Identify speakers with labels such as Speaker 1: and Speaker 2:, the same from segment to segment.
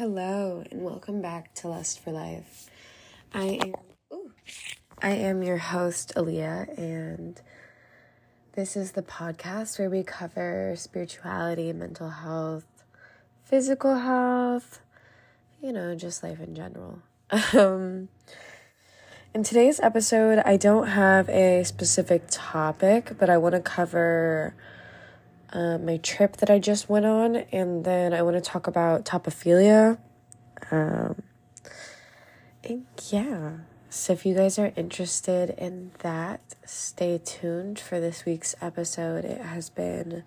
Speaker 1: hello, and welcome back to Lust for Life. I am ooh, I am your host, Aleah, and this is the podcast where we cover spirituality, mental health, physical health, you know, just life in general. Um, in today's episode, I don't have a specific topic, but I want to cover uh, my trip that I just went on, and then I want to talk about topophilia. Um, and yeah, so if you guys are interested in that, stay tuned for this week's episode. It has been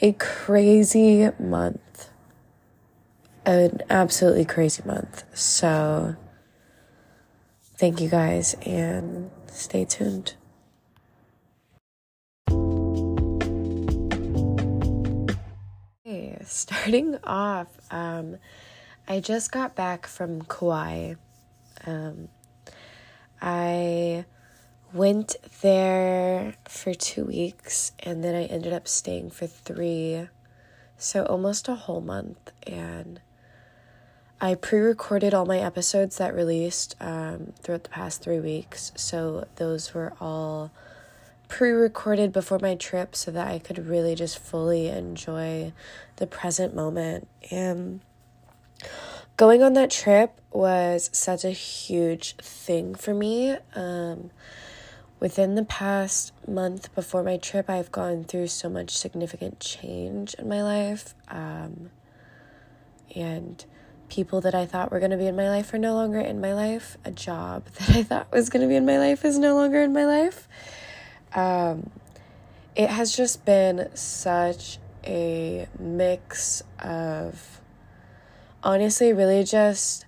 Speaker 1: a crazy month, an absolutely crazy month. So, thank you guys and stay tuned. starting off, um, I just got back from Kauai. Um, I went there for two weeks and then I ended up staying for three, so almost a whole month. And I pre recorded all my episodes that released um, throughout the past three weeks, so those were all pre recorded before my trip so that I could really just fully enjoy the present moment. And going on that trip was such a huge thing for me. Um, within the past month before my trip, I've gone through so much significant change in my life. Um, and people that I thought were going to be in my life are no longer in my life. A job that I thought was going to be in my life is no longer in my life. Um, it has just been such a mix of honestly, really just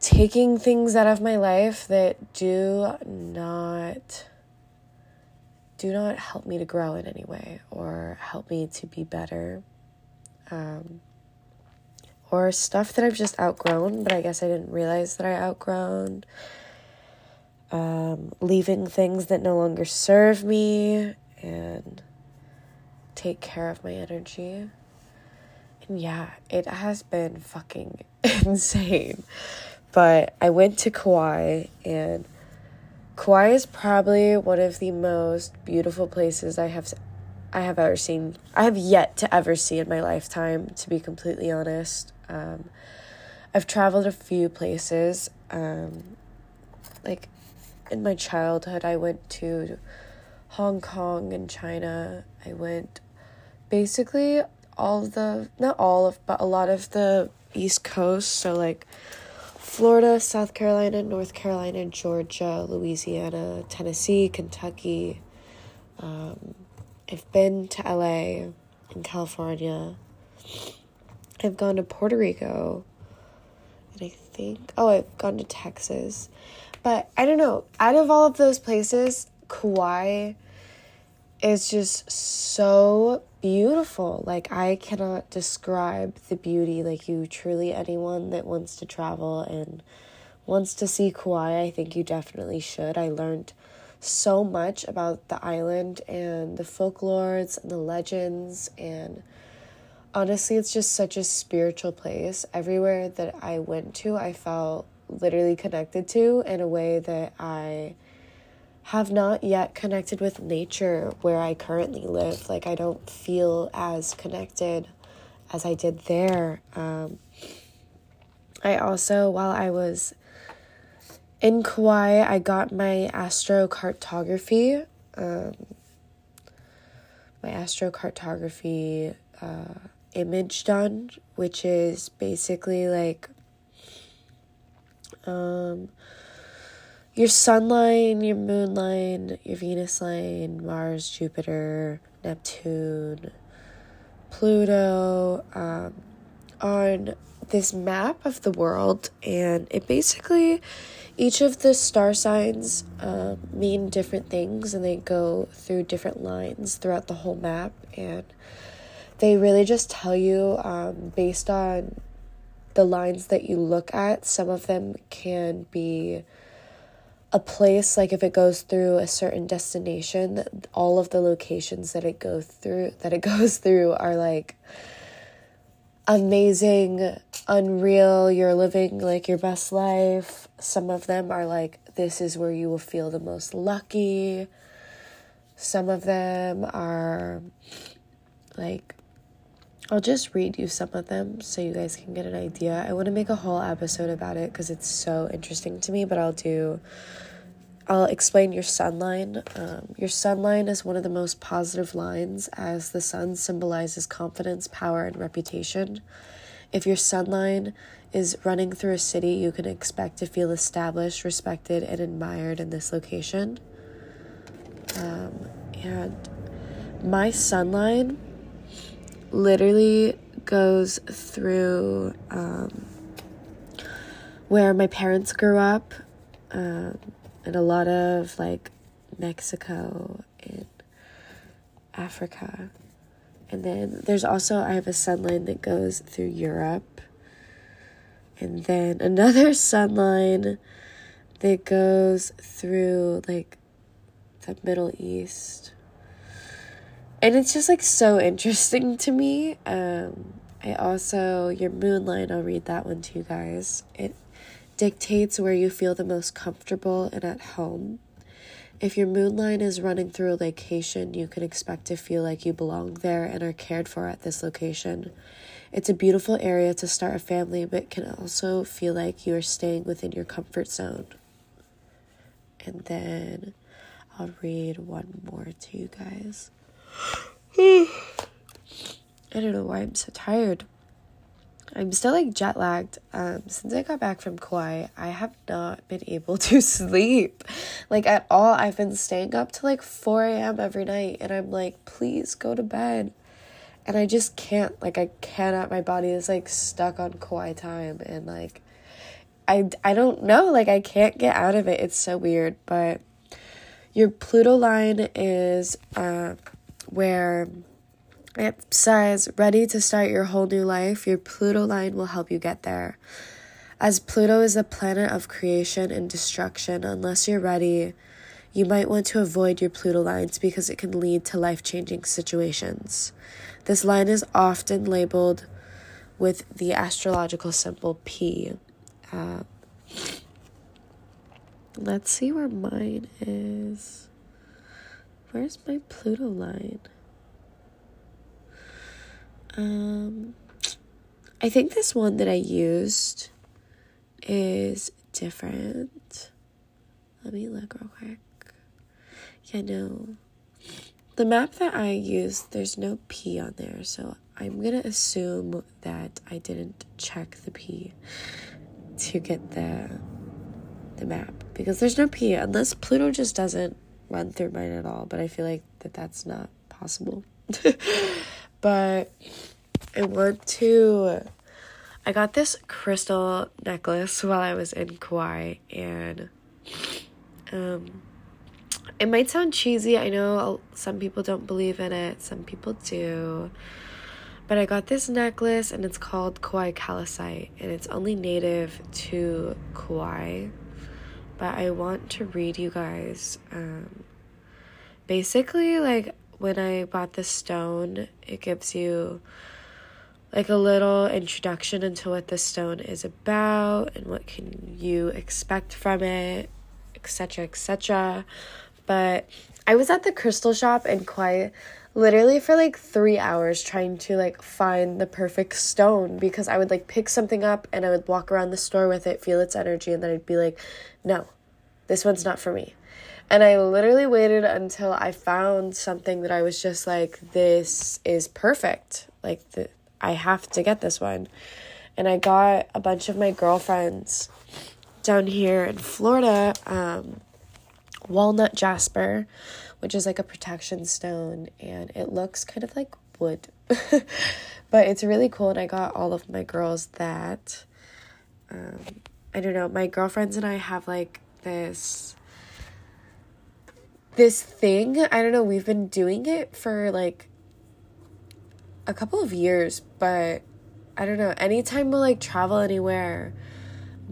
Speaker 1: taking things out of my life that do not do not help me to grow in any way or help me to be better. Um, or stuff that i've just outgrown but i guess i didn't realize that i outgrown um, leaving things that no longer serve me and take care of my energy. And yeah, it has been fucking insane. But I went to Kauai and Kauai is probably one of the most beautiful places I have I have ever seen. I have yet to ever see in my lifetime, to be completely honest. Um, I've traveled a few places. Um, like in my childhood, I went to Hong Kong and China. I went basically all the, not all of, but a lot of the East Coast. So, like Florida, South Carolina, North Carolina, Georgia, Louisiana, Tennessee, Kentucky. Um, I've been to LA in California. I've gone to Puerto Rico. And I think, oh, I've gone to Texas. But I don't know. Out of all of those places, Kauai is just so beautiful. Like I cannot describe the beauty. Like you truly anyone that wants to travel and wants to see Kauai, I think you definitely should. I learned so much about the island and the folklores and the legends and honestly it's just such a spiritual place. Everywhere that I went to, I felt literally connected to in a way that I have not yet connected with nature where I currently live. Like, I don't feel as connected as I did there. Um, I also, while I was in Kauai, I got my astrocartography. Um, my astrocartography uh, image done, which is basically like um, your sun line, your moon line, your Venus line, Mars, Jupiter, Neptune, Pluto, um, on this map of the world, and it basically each of the star signs um, mean different things, and they go through different lines throughout the whole map, and they really just tell you um, based on the lines that you look at, some of them can be a place like if it goes through a certain destination, all of the locations that it goes through that it goes through are like amazing unreal, you're living like your best life. Some of them are like, this is where you will feel the most lucky. Some of them are like, I'll just read you some of them so you guys can get an idea. I want to make a whole episode about it because it's so interesting to me, but I'll do I'll explain your sun line. Um, your sun line is one of the most positive lines, as the sun symbolizes confidence, power, and reputation. If your sun line is running through a city, you can expect to feel established, respected, and admired in this location. Um, and my sun line literally goes through um, where my parents grew up. Um, and a lot of like Mexico and Africa. And then there's also, I have a sun line that goes through Europe. And then another sun line that goes through like the Middle East. And it's just like so interesting to me. Um, I also, your moon line, I'll read that one to you guys. It dictates where you feel the most comfortable and at home. If your moon line is running through a location, you can expect to feel like you belong there and are cared for at this location. It's a beautiful area to start a family, but can also feel like you are staying within your comfort zone. And then I'll read one more to you guys. I don't know why I'm so tired. I'm still like jet lagged. Um, since I got back from Kauai, I have not been able to sleep like at all. I've been staying up to like 4 a.m. every night, and I'm like, please go to bed. And I just can't, like, I cannot. My body is like stuck on Kauai time, and like, I, I don't know, like, I can't get out of it. It's so weird, but your Pluto line is uh, where it says, ready to start your whole new life, your Pluto line will help you get there. As Pluto is the planet of creation and destruction, unless you're ready, you might want to avoid your Pluto lines because it can lead to life changing situations. This line is often labeled with the astrological symbol P. Uh, let's see where mine is. Where's my Pluto line? Um, I think this one that I used is different. Let me look real quick. Yeah, no. The map that I used, there's no P on there, so I'm gonna assume that I didn't check the P to get the the map because there's no P unless Pluto just doesn't run through mine at all. But I feel like that that's not possible. but I want to. I got this crystal necklace while I was in Kauai, and um, it might sound cheesy. I know some people don't believe in it, some people do. But I got this necklace, and it's called Kauai calcite, and it's only native to Kauai. But I want to read you guys. Um, basically, like when I bought the stone, it gives you like a little introduction into what the stone is about and what can you expect from it, etc., etc. But I was at the crystal shop and quite literally for like 3 hours trying to like find the perfect stone because I would like pick something up and I would walk around the store with it, feel its energy and then I'd be like, "No. This one's not for me." And I literally waited until I found something that I was just like, this is perfect. Like, the, I have to get this one. And I got a bunch of my girlfriends down here in Florida um, walnut jasper, which is like a protection stone, and it looks kind of like wood. but it's really cool, and I got all of my girls that. Um, I don't know, my girlfriends and I have like this this thing. I don't know, we've been doing it for like a couple of years, but I don't know. Anytime we'll like travel anywhere,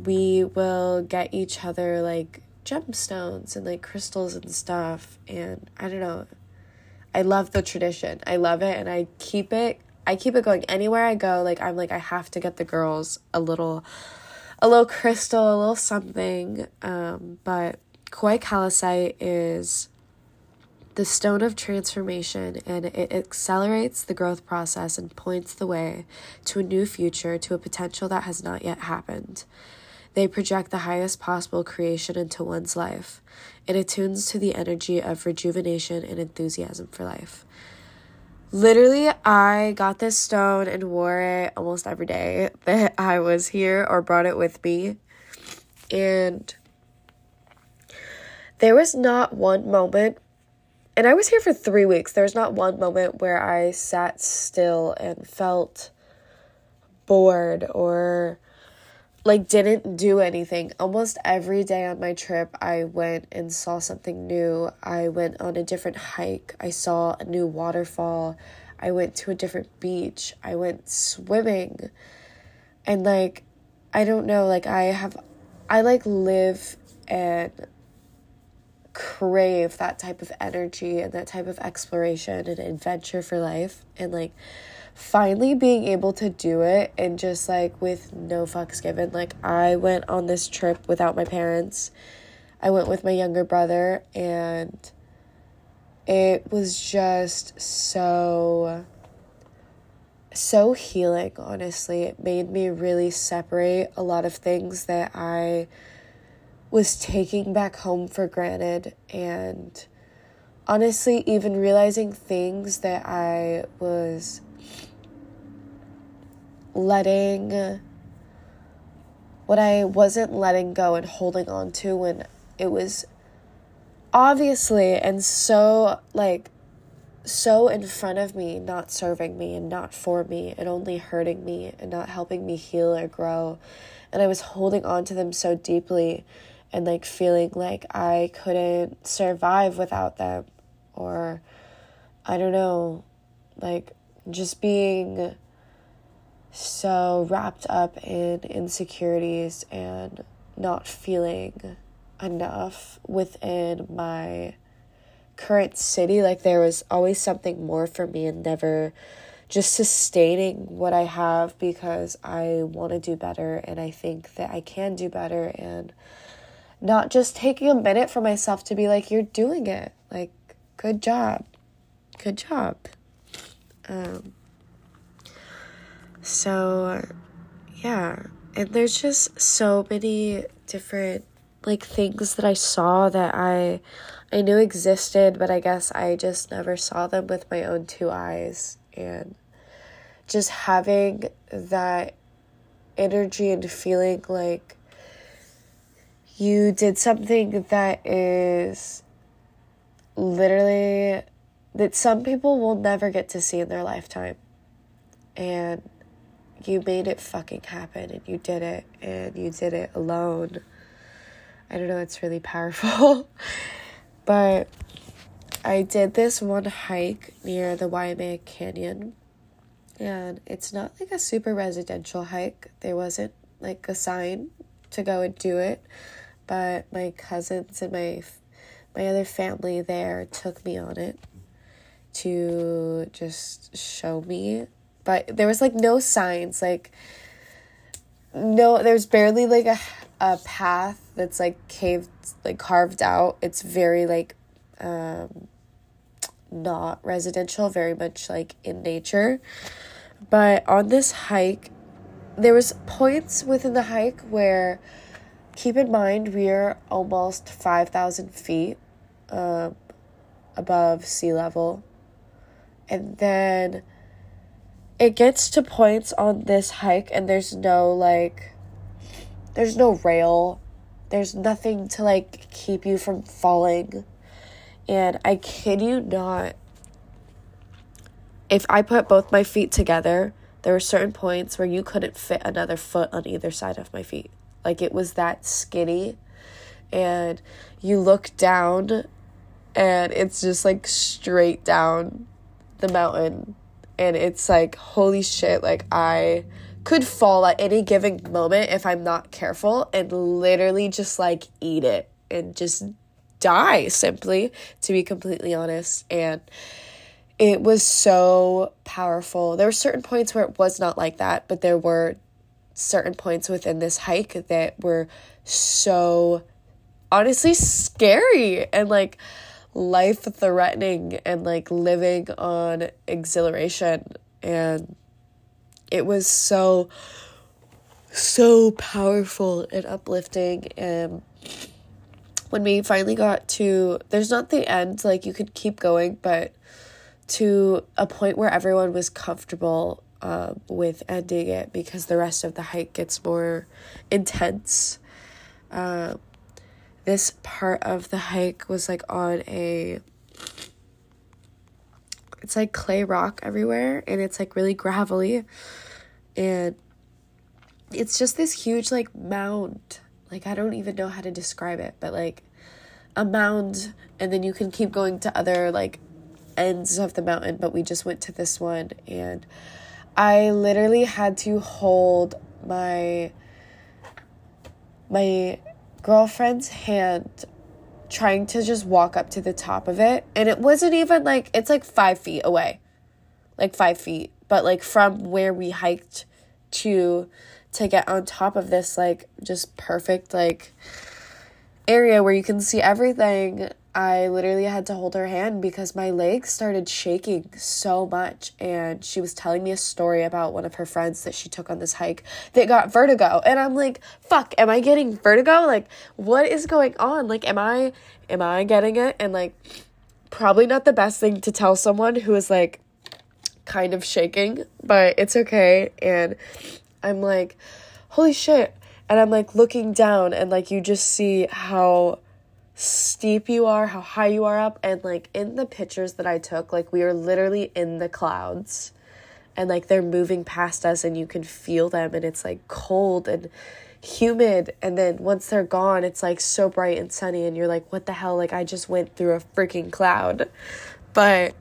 Speaker 1: we will get each other like gemstones and like crystals and stuff. And I don't know. I love the tradition. I love it and I keep it I keep it going anywhere I go. Like I'm like I have to get the girls a little a little crystal, a little something. Um, but Kauai calcite is the stone of transformation and it accelerates the growth process and points the way to a new future, to a potential that has not yet happened. They project the highest possible creation into one's life. It attunes to the energy of rejuvenation and enthusiasm for life. Literally, I got this stone and wore it almost every day that I was here or brought it with me. And there was not one moment, and I was here for three weeks. There was not one moment where I sat still and felt bored or like didn't do anything. Almost every day on my trip, I went and saw something new. I went on a different hike. I saw a new waterfall. I went to a different beach. I went swimming. And like I don't know, like I have I like live and crave that type of energy and that type of exploration and adventure for life and like finally being able to do it and just like with no fucks given. Like, I went on this trip without my parents, I went with my younger brother, and it was just so so healing honestly it made me really separate a lot of things that i was taking back home for granted and honestly even realizing things that i was letting what I wasn't letting go and holding on to when it was obviously and so like so in front of me, not serving me and not for me and only hurting me and not helping me heal or grow. And I was holding on to them so deeply and like feeling like I couldn't survive without them or I don't know, like just being so wrapped up in insecurities and not feeling enough within my current city. Like there was always something more for me and never just sustaining what I have because I want to do better and I think that I can do better and not just taking a minute for myself to be like, you're doing it. Like, good job. Good job. Um, so, yeah. And there's just so many different like things that I saw that I I knew existed, but I guess I just never saw them with my own two eyes and just having that energy and feeling like you did something that is literally that some people will never get to see in their lifetime. And you made it fucking happen and you did it and you did it alone. I don't know, it's really powerful. but I did this one hike near the Waimea Canyon. And it's not like a super residential hike. There wasn't like a sign to go and do it. But my cousins and my my other family there took me on it to just show me but there was like no signs like no there's barely like a, a path that's like caved like carved out. It's very like um not residential very much like in nature. But on this hike there was points within the hike where keep in mind we're almost 5000 feet um, above sea level. And then it gets to points on this hike and there's no like there's no rail. There's nothing to like keep you from falling. And i kid you not if i put both my feet together there were certain points where you couldn't fit another foot on either side of my feet. Like it was that skinny. And you look down and it's just like straight down the mountain and it's like holy shit like i could fall at any given moment if i'm not careful and literally just like eat it and just die simply to be completely honest and it was so powerful. There were certain points where it was not like that, but there were certain points within this hike that were so honestly scary and like life threatening and like living on exhilaration. And it was so so powerful and uplifting. And when we finally got to there's not the end like you could keep going but to a point where everyone was comfortable uh, with ending it because the rest of the hike gets more intense. Uh, this part of the hike was like on a it's like clay rock everywhere and it's like really gravelly. And it's just this huge like mound. Like i don't even know how to describe it but like a mound and then you can keep going to other like ends of the mountain but we just went to this one and i literally had to hold my my girlfriend's hand trying to just walk up to the top of it. And it wasn't even like, it's like five feet away. Like five feet. But like from where we hiked to to get on top of this like just perfect like area where you can see everything I literally had to hold her hand because my legs started shaking so much. And she was telling me a story about one of her friends that she took on this hike that got vertigo. And I'm like, fuck, am I getting vertigo? Like, what is going on? Like, am I, am I getting it? And like, probably not the best thing to tell someone who is like kind of shaking, but it's okay. And I'm like, holy shit. And I'm like looking down and like you just see how steep you are, how high you are up. And like in the pictures that I took, like we were literally in the clouds and like they're moving past us and you can feel them and it's like cold and humid. And then once they're gone, it's like so bright and sunny and you're like, what the hell? Like I just went through a freaking cloud. But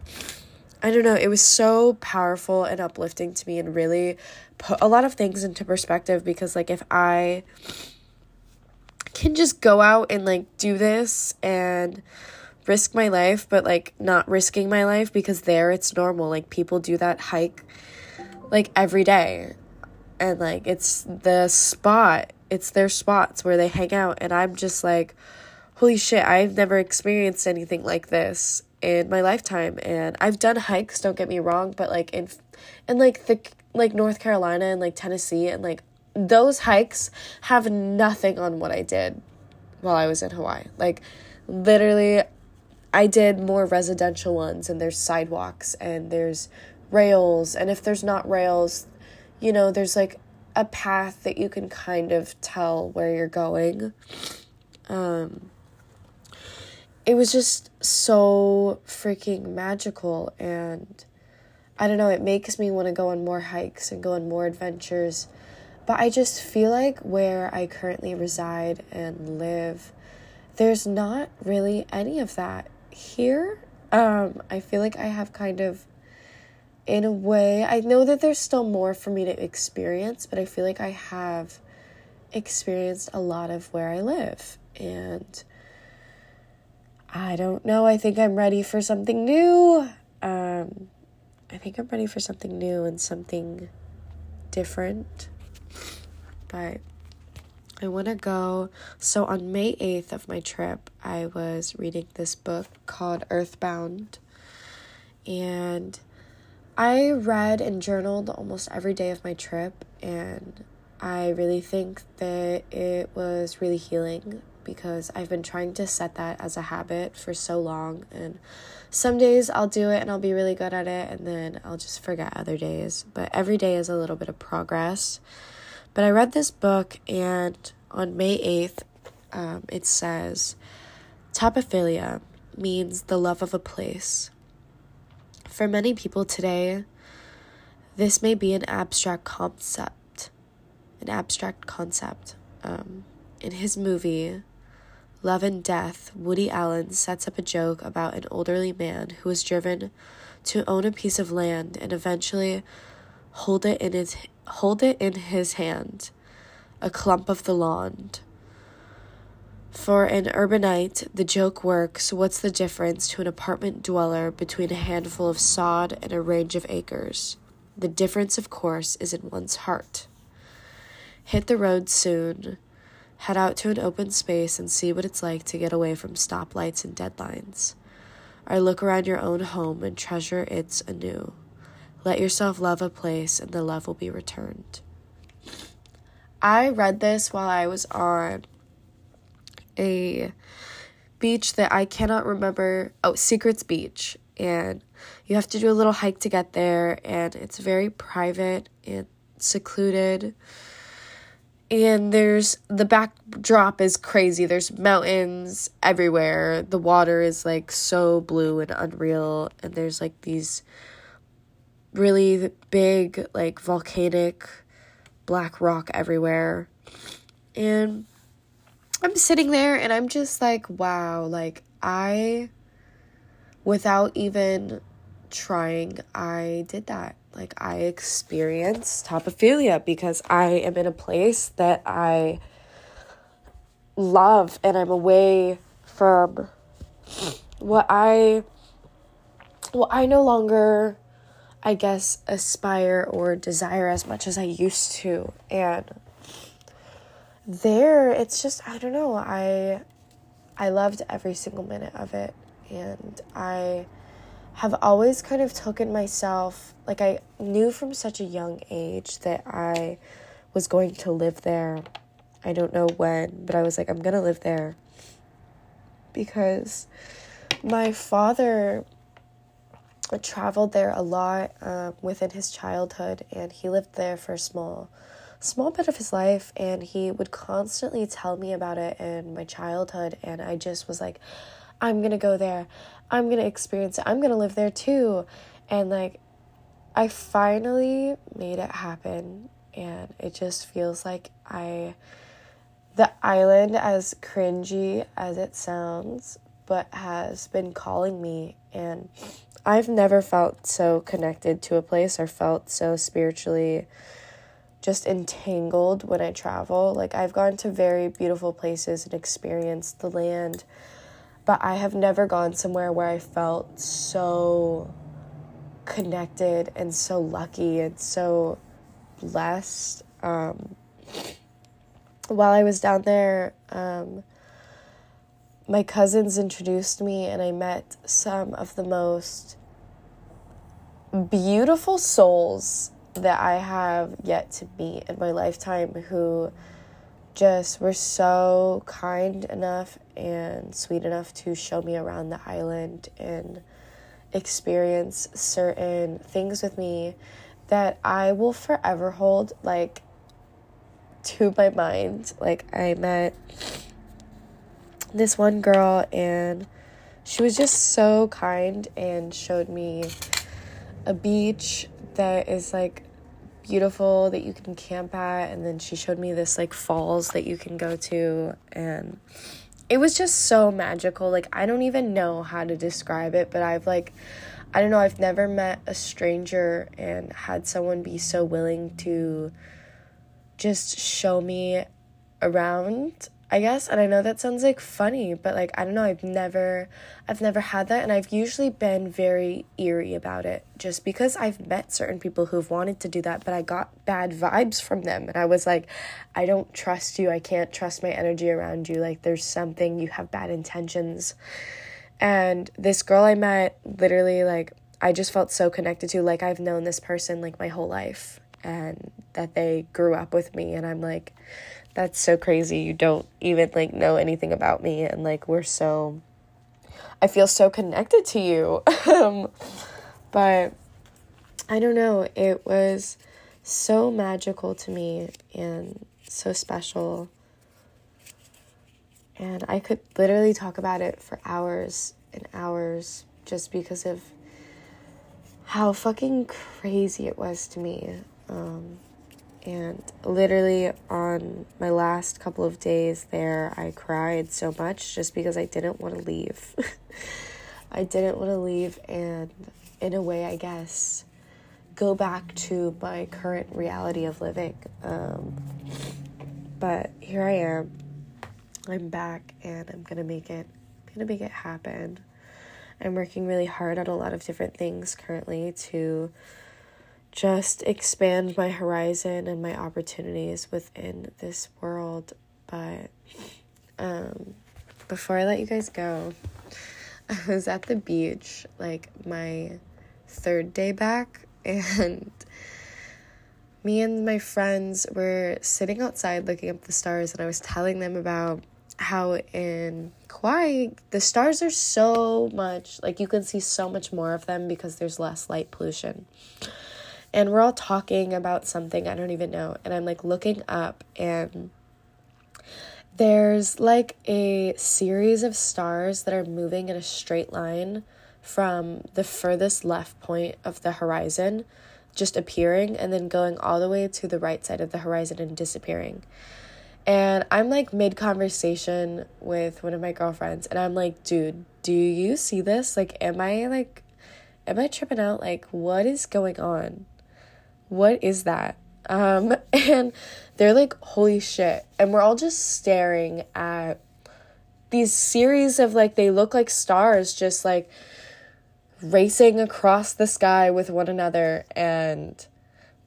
Speaker 1: I don't know, it was so powerful and uplifting to me and really put a lot of things into perspective because like if I can just go out and like do this and risk my life, but like not risking my life because there it's normal. Like people do that hike like every day. And like it's the spot, it's their spots where they hang out. And I'm just like, holy shit, I've never experienced anything like this in my lifetime. And I've done hikes, don't get me wrong, but like in, in like the, like North Carolina and like Tennessee and like those hikes have nothing on what I did while I was in Hawaii. Like, literally, I did more residential ones, and there's sidewalks and there's rails. And if there's not rails, you know, there's like a path that you can kind of tell where you're going. Um, it was just so freaking magical and I don't know, it makes me want to go on more hikes and go on more adventures but I just feel like where I currently reside and live, there's not really any of that here. Um, I feel like I have kind of, in a way, I know that there's still more for me to experience, but I feel like I have experienced a lot of where I live. And I don't know. I think I'm ready for something new. Um, I think I'm ready for something new and something different but I want to go. So on May 8th of my trip, I was reading this book called Earthbound. And I read and journaled almost every day of my trip. And I really think that it was really healing because I've been trying to set that as a habit for so long. And some days I'll do it and I'll be really good at it. And then I'll just forget other days. But every day is a little bit of progress. But I read this book, and on May 8th, um, it says topophilia means the love of a place. For many people today, this may be an abstract concept. An abstract concept. Um, in his movie, Love and Death, Woody Allen sets up a joke about an elderly man who was driven to own a piece of land and eventually hold it in his hold it in his hand, a clump of the lawn. For an urbanite, the joke works. What's the difference to an apartment dweller between a handful of sod and a range of acres? The difference, of course, is in one's heart. Hit the road soon. Head out to an open space and see what it's like to get away from stoplights and deadlines. Or look around your own home and treasure its anew. Let yourself love a place and the love will be returned. I read this while I was on a beach that I cannot remember. Oh, Secrets Beach. And you have to do a little hike to get there, and it's very private and secluded. And there's the backdrop is crazy. There's mountains everywhere. The water is like so blue and unreal, and there's like these really big, like volcanic black rock everywhere. And I'm sitting there and I'm just like, wow, like I, without even trying, I did that. Like I experienced topophilia because I am in a place that I love and I'm away from what I, well, I no longer I guess, aspire or desire as much as I used to. And there it's just I don't know, I I loved every single minute of it and I have always kind of taken myself like I knew from such a young age that I was going to live there. I don't know when, but I was like I'm going to live there because my father traveled there a lot um, within his childhood, and he lived there for a small, small bit of his life, and he would constantly tell me about it in my childhood, and I just was like, I'm gonna go there, I'm gonna experience it, I'm gonna live there too, and like, I finally made it happen, and it just feels like I. The island, as cringy as it sounds, but has been calling me and I've never felt so connected to a place or felt so spiritually just entangled when I travel. Like, I've gone to very beautiful places and experienced the land, but I have never gone somewhere where I felt so connected and so lucky and so blessed. Um, while I was down there, um, my cousins introduced me, and I met some of the most beautiful souls that I have yet to meet in my lifetime who just were so kind enough and sweet enough to show me around the island and experience certain things with me that I will forever hold like to my mind. Like I met this one girl and she was just so kind and showed me a beach that is like beautiful that you can camp at and then she showed me this like falls that you can go to and it was just so magical. Like i don't even know how to describe it but i've like i don't know i've never met a stranger and had someone be so willing to just show me around I guess. And I know that sounds like funny, but like I don't know, I've never I've never had that and I've usually been very eerie about it just because I've met certain people who've wanted to do that, but I got bad vibes from them and I was like I don't trust you. I can't trust my energy around you. Like there's something you have bad intentions. And this girl I met literally like I just felt so connected to like I've known this person like my whole life and that they grew up with me and I'm like that's so crazy. You don't even like know anything about me and like we're so I feel so connected to you. um, but I don't know, it was so magical to me and so special. And I could literally talk about it for hours and hours just because of how fucking crazy it was to me. Um, and literally, on my last couple of days there, I cried so much just because I didn't want to leave. I didn't want to leave, and in a way, I guess, go back to my current reality of living. Um, but here I am. I'm back and I'm gonna make it I'm gonna make it happen. I'm working really hard on a lot of different things currently to just expand my horizon and my opportunities within this world. But um, before I let you guys go, I was at the beach like my third day back, and me and my friends were sitting outside looking up the stars, and I was telling them about how in Kauai the stars are so much like you can see so much more of them because there's less light pollution. And we're all talking about something I don't even know, and I'm like looking up and there's like a series of stars that are moving in a straight line from the furthest left point of the horizon, just appearing and then going all the way to the right side of the horizon and disappearing. And I'm like mid conversation with one of my girlfriends, and I'm like, dude, do you see this? Like, am I like, am I tripping out? Like, what is going on? What is that? Um, and they're like, holy shit. And we're all just staring at these series of like, they look like stars just like racing across the sky with one another. And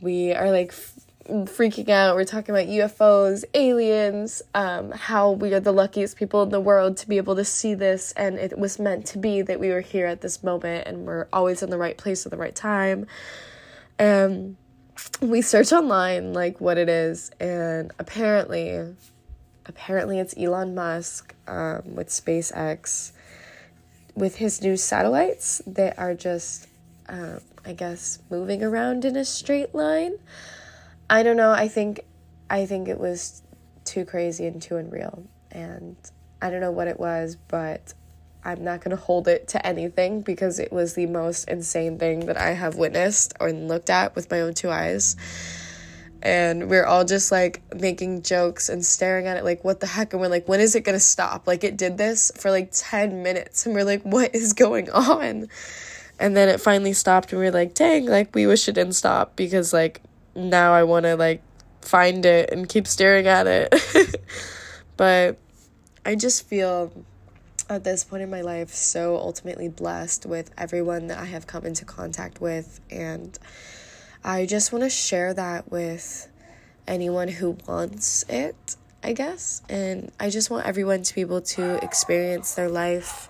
Speaker 1: we are like f- freaking out. We're talking about UFOs, aliens, um, how we are the luckiest people in the world to be able to see this. And it was meant to be that we were here at this moment and we're always in the right place at the right time. Um, we search online like what it is and apparently apparently it's Elon Musk um, with SpaceX with his new satellites that are just um, I guess moving around in a straight line. I don't know. I think I think it was too crazy and too unreal and I don't know what it was, but I'm not going to hold it to anything because it was the most insane thing that I have witnessed or looked at with my own two eyes. And we're all just like making jokes and staring at it, like, what the heck? And we're like, when is it going to stop? Like, it did this for like 10 minutes. And we're like, what is going on? And then it finally stopped, and we are like, dang, like, we wish it didn't stop because, like, now I want to, like, find it and keep staring at it. but I just feel at this point in my life so ultimately blessed with everyone that I have come into contact with and I just want to share that with anyone who wants it, I guess. And I just want everyone to be able to experience their life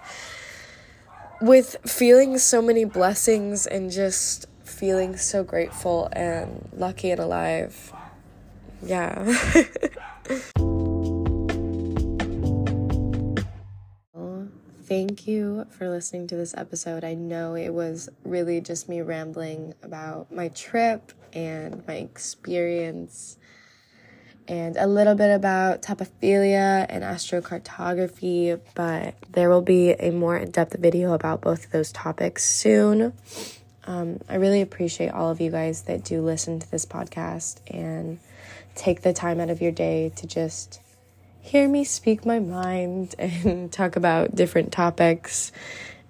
Speaker 1: with feeling so many blessings and just feeling so grateful and lucky and alive. Yeah. thank you for listening to this episode. I know it was really just me rambling about my trip and my experience and a little bit about topophilia and astrocartography, but there will be a more in depth video about both of those topics soon. Um, I really appreciate all of you guys that do listen to this podcast and take the time out of your day to just hear me speak my mind and talk about different topics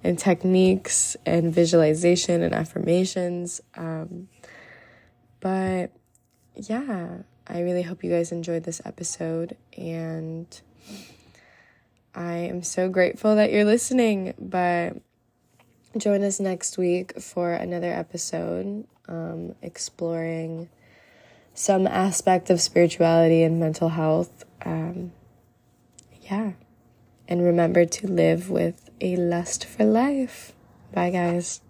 Speaker 1: and techniques and visualization and affirmations. Um, but yeah, I really hope you guys enjoyed this episode and I am so grateful that you're listening. But join us next week for another episode um, exploring some aspect of spirituality and mental health. Um, yeah. And remember to live with a lust for life. Bye, guys.